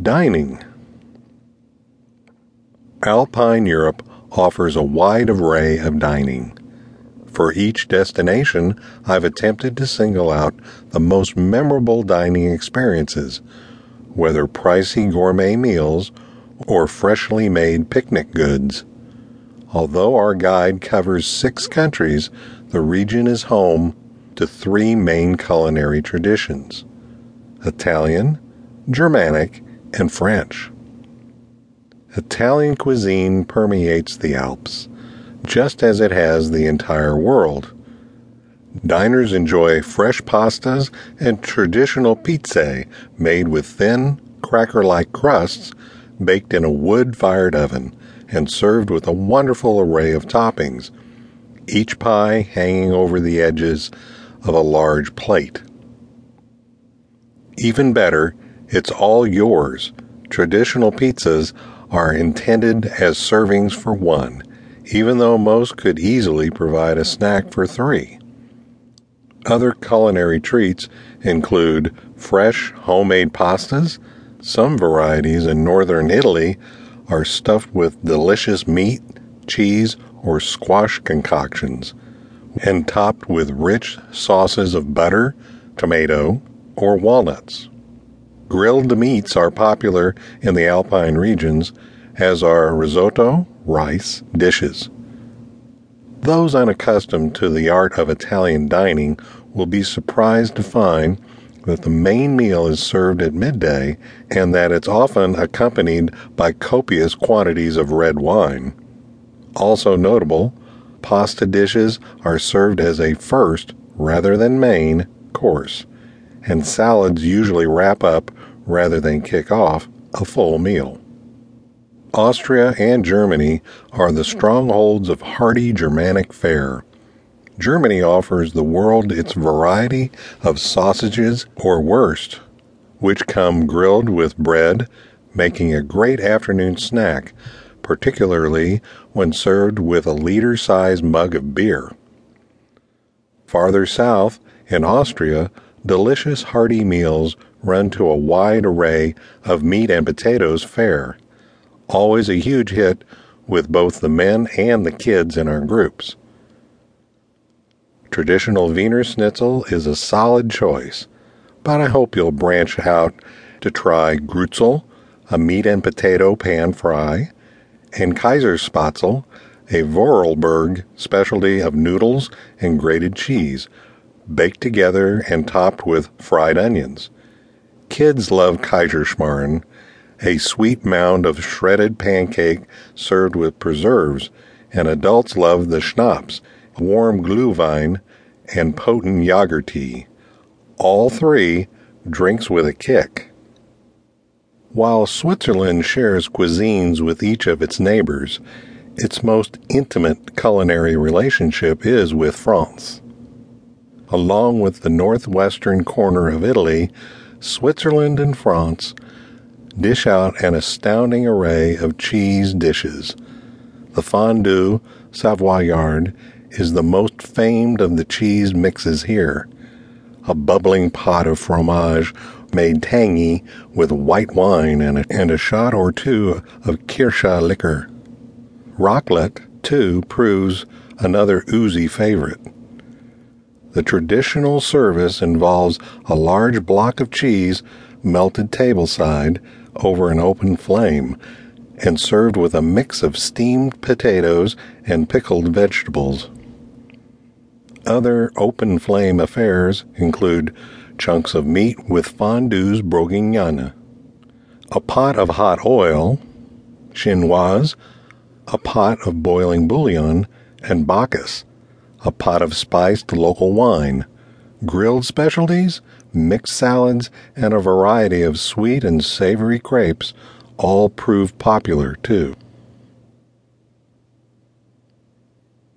Dining Alpine Europe offers a wide array of dining. For each destination, I've attempted to single out the most memorable dining experiences, whether pricey gourmet meals or freshly made picnic goods. Although our guide covers six countries, the region is home to three main culinary traditions Italian, Germanic, and French. Italian cuisine permeates the Alps, just as it has the entire world. Diners enjoy fresh pastas and traditional pizza made with thin, cracker like crusts baked in a wood fired oven and served with a wonderful array of toppings, each pie hanging over the edges of a large plate. Even better, it's all yours. Traditional pizzas are intended as servings for one, even though most could easily provide a snack for three. Other culinary treats include fresh homemade pastas. Some varieties in northern Italy are stuffed with delicious meat, cheese, or squash concoctions, and topped with rich sauces of butter, tomato, or walnuts. Grilled meats are popular in the alpine regions, as are risotto, rice dishes. Those unaccustomed to the art of Italian dining will be surprised to find that the main meal is served at midday and that it's often accompanied by copious quantities of red wine. Also notable, pasta dishes are served as a first rather than main course, and salads usually wrap up rather than kick off a full meal. Austria and Germany are the strongholds of hearty Germanic fare. Germany offers the world its variety of sausages or wurst, which come grilled with bread, making a great afternoon snack, particularly when served with a liter sized mug of beer. Farther south, in Austria, delicious hearty meals run to a wide array of meat and potatoes fare, always a huge hit with both the men and the kids in our groups. Traditional Wiener Schnitzel is a solid choice, but I hope you'll branch out to try Gröstl, a meat and potato pan fry, and Käsespätzle, a Vorarlberg specialty of noodles and grated cheese, baked together and topped with fried onions. Kids love Kaiserschmarrn, a sweet mound of shredded pancake served with preserves, and adults love the schnapps, warm glühwein, and potent Jager tea. All three drinks with a kick. While Switzerland shares cuisines with each of its neighbors, its most intimate culinary relationship is with France. Along with the northwestern corner of Italy, Switzerland and France dish out an astounding array of cheese dishes. The fondue Savoyard is the most famed of the cheese mixes here. A bubbling pot of fromage made tangy with white wine and a, and a shot or two of Kirsche liquor. Raclette, too, proves another oozy favorite. The traditional service involves a large block of cheese melted tableside over an open flame and served with a mix of steamed potatoes and pickled vegetables. Other open flame affairs include chunks of meat with fondues bourguignon, a pot of hot oil, chinoise, a pot of boiling bouillon, and bacchus, a pot of spiced local wine, grilled specialties, mixed salads, and a variety of sweet and savory crepes all proved popular too.